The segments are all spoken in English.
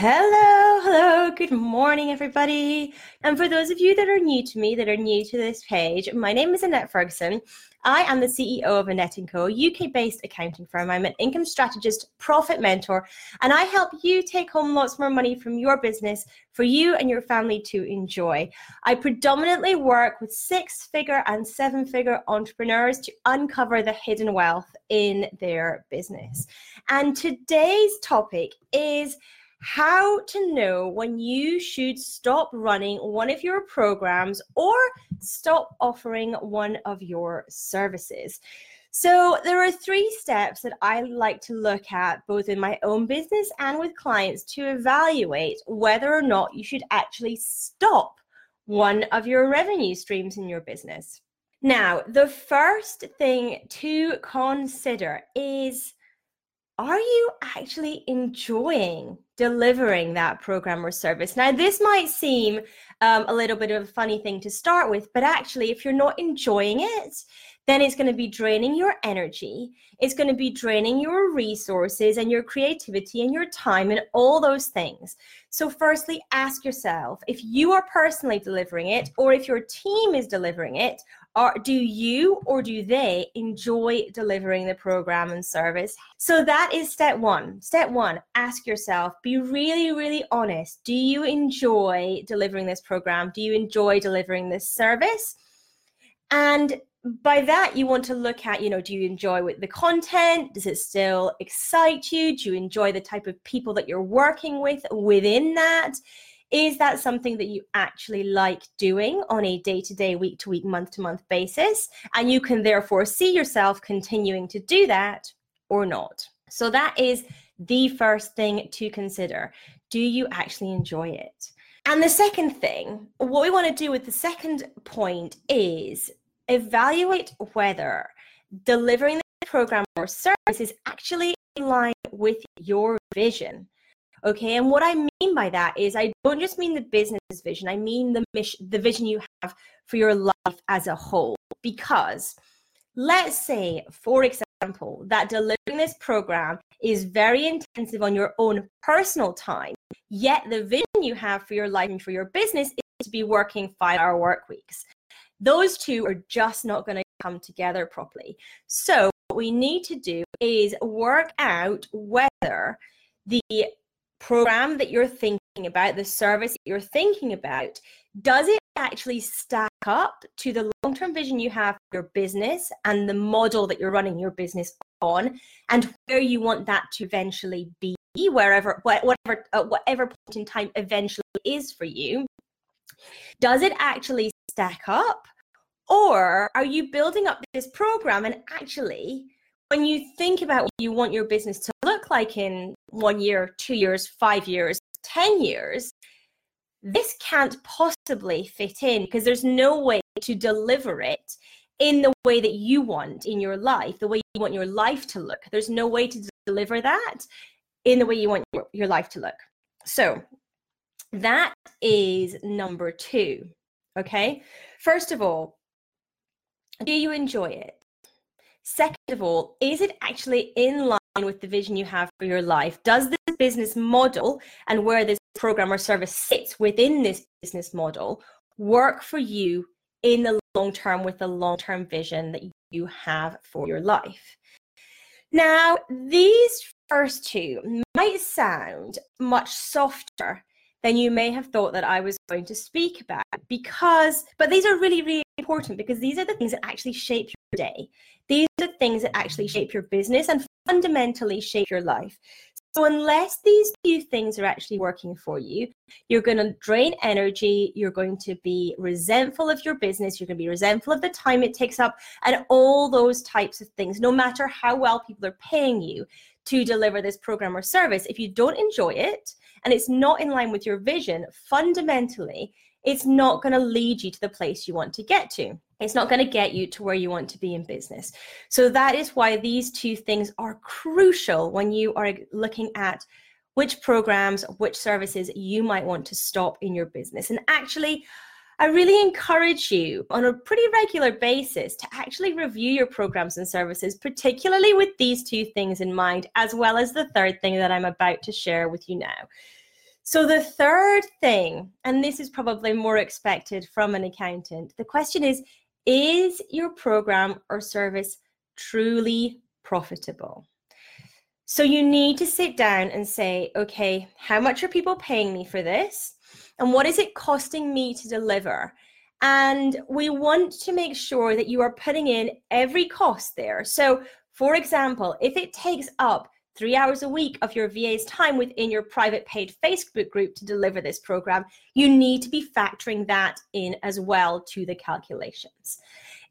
Hello, hello, good morning, everybody. And for those of you that are new to me, that are new to this page, my name is Annette Ferguson. I am the CEO of Annette & Co, UK based accounting firm. I'm an income strategist, profit mentor, and I help you take home lots more money from your business for you and your family to enjoy. I predominantly work with six figure and seven figure entrepreneurs to uncover the hidden wealth in their business. And today's topic is how to know when you should stop running one of your programs or stop offering one of your services. So, there are three steps that I like to look at both in my own business and with clients to evaluate whether or not you should actually stop one of your revenue streams in your business. Now, the first thing to consider is are you actually enjoying delivering that program or service? Now, this might seem um, a little bit of a funny thing to start with, but actually, if you're not enjoying it, then it's going to be draining your energy. It's going to be draining your resources and your creativity and your time and all those things. So, firstly, ask yourself if you are personally delivering it or if your team is delivering it, are do you or do they enjoy delivering the program and service? So that is step one. Step one ask yourself be really really honest. Do you enjoy delivering this program? Do you enjoy delivering this service? And by that you want to look at you know do you enjoy with the content? Does it still excite you? Do you enjoy the type of people that you're working with within that is that something that you actually like doing on a day to day, week to week, month to month basis? And you can therefore see yourself continuing to do that or not. So that is the first thing to consider. Do you actually enjoy it? And the second thing, what we want to do with the second point is evaluate whether delivering the program or service is actually in line with your vision. Okay. And what I mean by that is I don't just mean the business vision, I mean the mission, the vision you have for your life as a whole. Because let's say, for example, that delivering this program is very intensive on your own personal time, yet the vision you have for your life and for your business is to be working five hour work weeks. Those two are just not going to come together properly. So, what we need to do is work out whether the program that you're thinking about, the service you're thinking about, does it actually stack up to the long term vision you have for your business and the model that you're running your business on, and where you want that to eventually be, wherever, whatever, uh, whatever point in time eventually is for you? Does it actually stack up? Or are you building up this program and actually when you think about what you want your business to like in one year, two years, five years, 10 years, this can't possibly fit in because there's no way to deliver it in the way that you want in your life, the way you want your life to look. There's no way to deliver that in the way you want your, your life to look. So that is number two. Okay. First of all, do you enjoy it? Second of all, is it actually in line with the vision you have for your life? Does this business model and where this program or service sits within this business model work for you in the long term with the long term vision that you have for your life? Now, these first two might sound much softer than you may have thought that I was going to speak about because, but these are really, really important because these are the things that actually shape your day. These are the things that actually shape your business and fundamentally shape your life. So, unless these two things are actually working for you, you're going to drain energy, you're going to be resentful of your business, you're going to be resentful of the time it takes up, and all those types of things, no matter how well people are paying you to deliver this program or service. If you don't enjoy it and it's not in line with your vision, fundamentally, it's not going to lead you to the place you want to get to. It's not going to get you to where you want to be in business. So that is why these two things are crucial when you are looking at which programs, which services you might want to stop in your business. And actually, I really encourage you on a pretty regular basis to actually review your programs and services, particularly with these two things in mind, as well as the third thing that I'm about to share with you now. So, the third thing, and this is probably more expected from an accountant, the question is Is your program or service truly profitable? So, you need to sit down and say, okay, how much are people paying me for this? And what is it costing me to deliver? And we want to make sure that you are putting in every cost there. So, for example, if it takes up three hours a week of your VA's time within your private paid Facebook group to deliver this program, you need to be factoring that in as well to the calculations.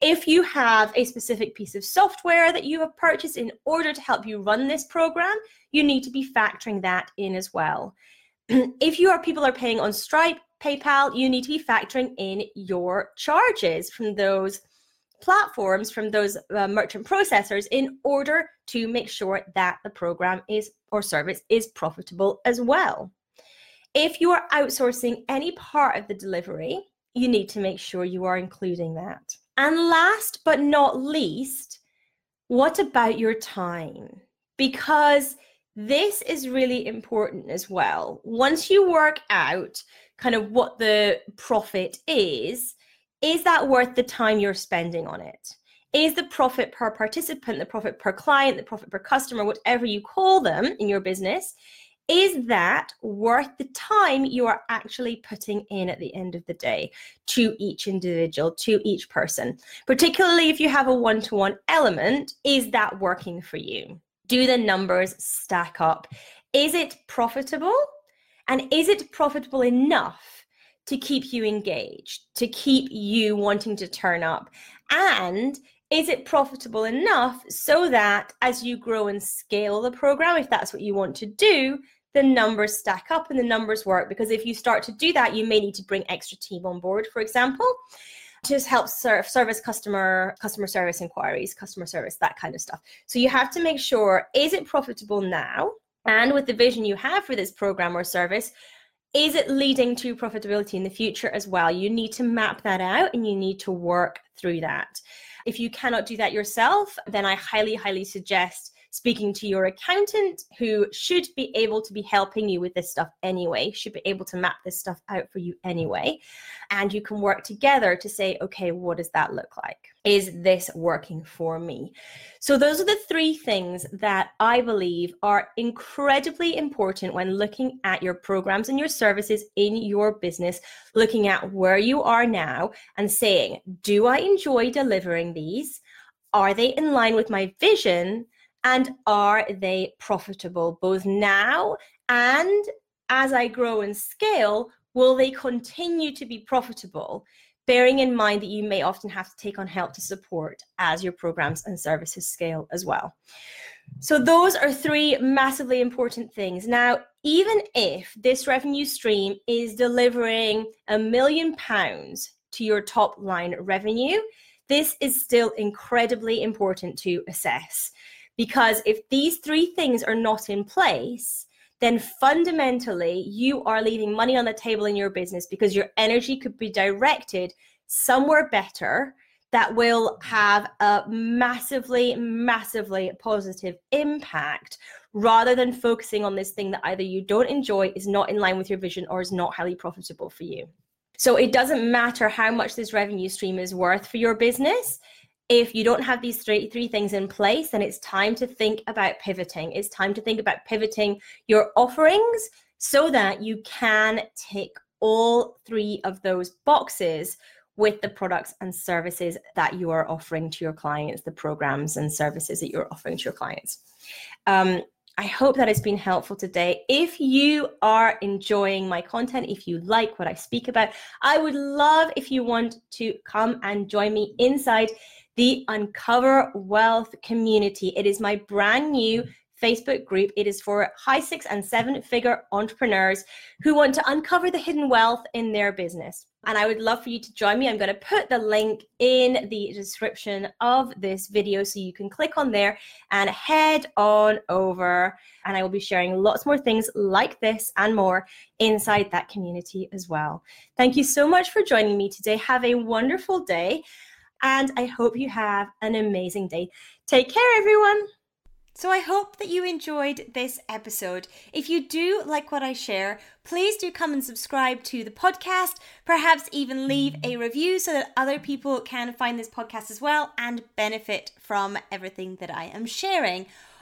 If you have a specific piece of software that you have purchased in order to help you run this program, you need to be factoring that in as well. if you are people are paying on Stripe, PayPal, you need to be factoring in your charges from those platforms from those uh, merchant processors in order to make sure that the program is or service is profitable as well. If you are outsourcing any part of the delivery, you need to make sure you are including that. And last but not least, what about your time? Because this is really important as well. Once you work out kind of what the profit is, is that worth the time you're spending on it? Is the profit per participant, the profit per client, the profit per customer, whatever you call them in your business, is that worth the time you are actually putting in at the end of the day to each individual, to each person? Particularly if you have a one to one element, is that working for you? Do the numbers stack up? Is it profitable? And is it profitable enough to keep you engaged, to keep you wanting to turn up? And is it profitable enough so that as you grow and scale the program, if that's what you want to do, the numbers stack up and the numbers work? Because if you start to do that, you may need to bring extra team on board, for example to help serve service customer customer service inquiries customer service that kind of stuff so you have to make sure is it profitable now and with the vision you have for this program or service is it leading to profitability in the future as well? You need to map that out and you need to work through that. If you cannot do that yourself, then I highly, highly suggest speaking to your accountant who should be able to be helping you with this stuff anyway, should be able to map this stuff out for you anyway. And you can work together to say, okay, what does that look like? Is this working for me? So, those are the three things that I believe are incredibly important when looking at your programs and your services in your business, looking at where you are now and saying, do I enjoy delivering these? Are they in line with my vision? And are they profitable both now and as I grow and scale? Will they continue to be profitable? Bearing in mind that you may often have to take on help to support as your programs and services scale as well. So, those are three massively important things. Now, even if this revenue stream is delivering a million pounds to your top line revenue, this is still incredibly important to assess because if these three things are not in place, then fundamentally you are leaving money on the table in your business because your energy could be directed somewhere better that will have a massively, massively positive impact rather than focusing on this thing that either you don't enjoy, is not in line with your vision, or is not highly profitable for you. So it doesn't matter how much this revenue stream is worth for your business if you don't have these three three things in place then it's time to think about pivoting it's time to think about pivoting your offerings so that you can tick all three of those boxes with the products and services that you are offering to your clients the programs and services that you're offering to your clients um, I hope that has been helpful today. If you are enjoying my content, if you like what I speak about, I would love if you want to come and join me inside the Uncover Wealth community. It is my brand new Facebook group. It is for high six and seven figure entrepreneurs who want to uncover the hidden wealth in their business. And I would love for you to join me. I'm going to put the link in the description of this video so you can click on there and head on over. And I will be sharing lots more things like this and more inside that community as well. Thank you so much for joining me today. Have a wonderful day and I hope you have an amazing day. Take care, everyone. So I hope that you enjoyed this episode. If you do like what I share, please do come and subscribe to the podcast, perhaps even leave a review so that other people can find this podcast as well and benefit from everything that I am sharing.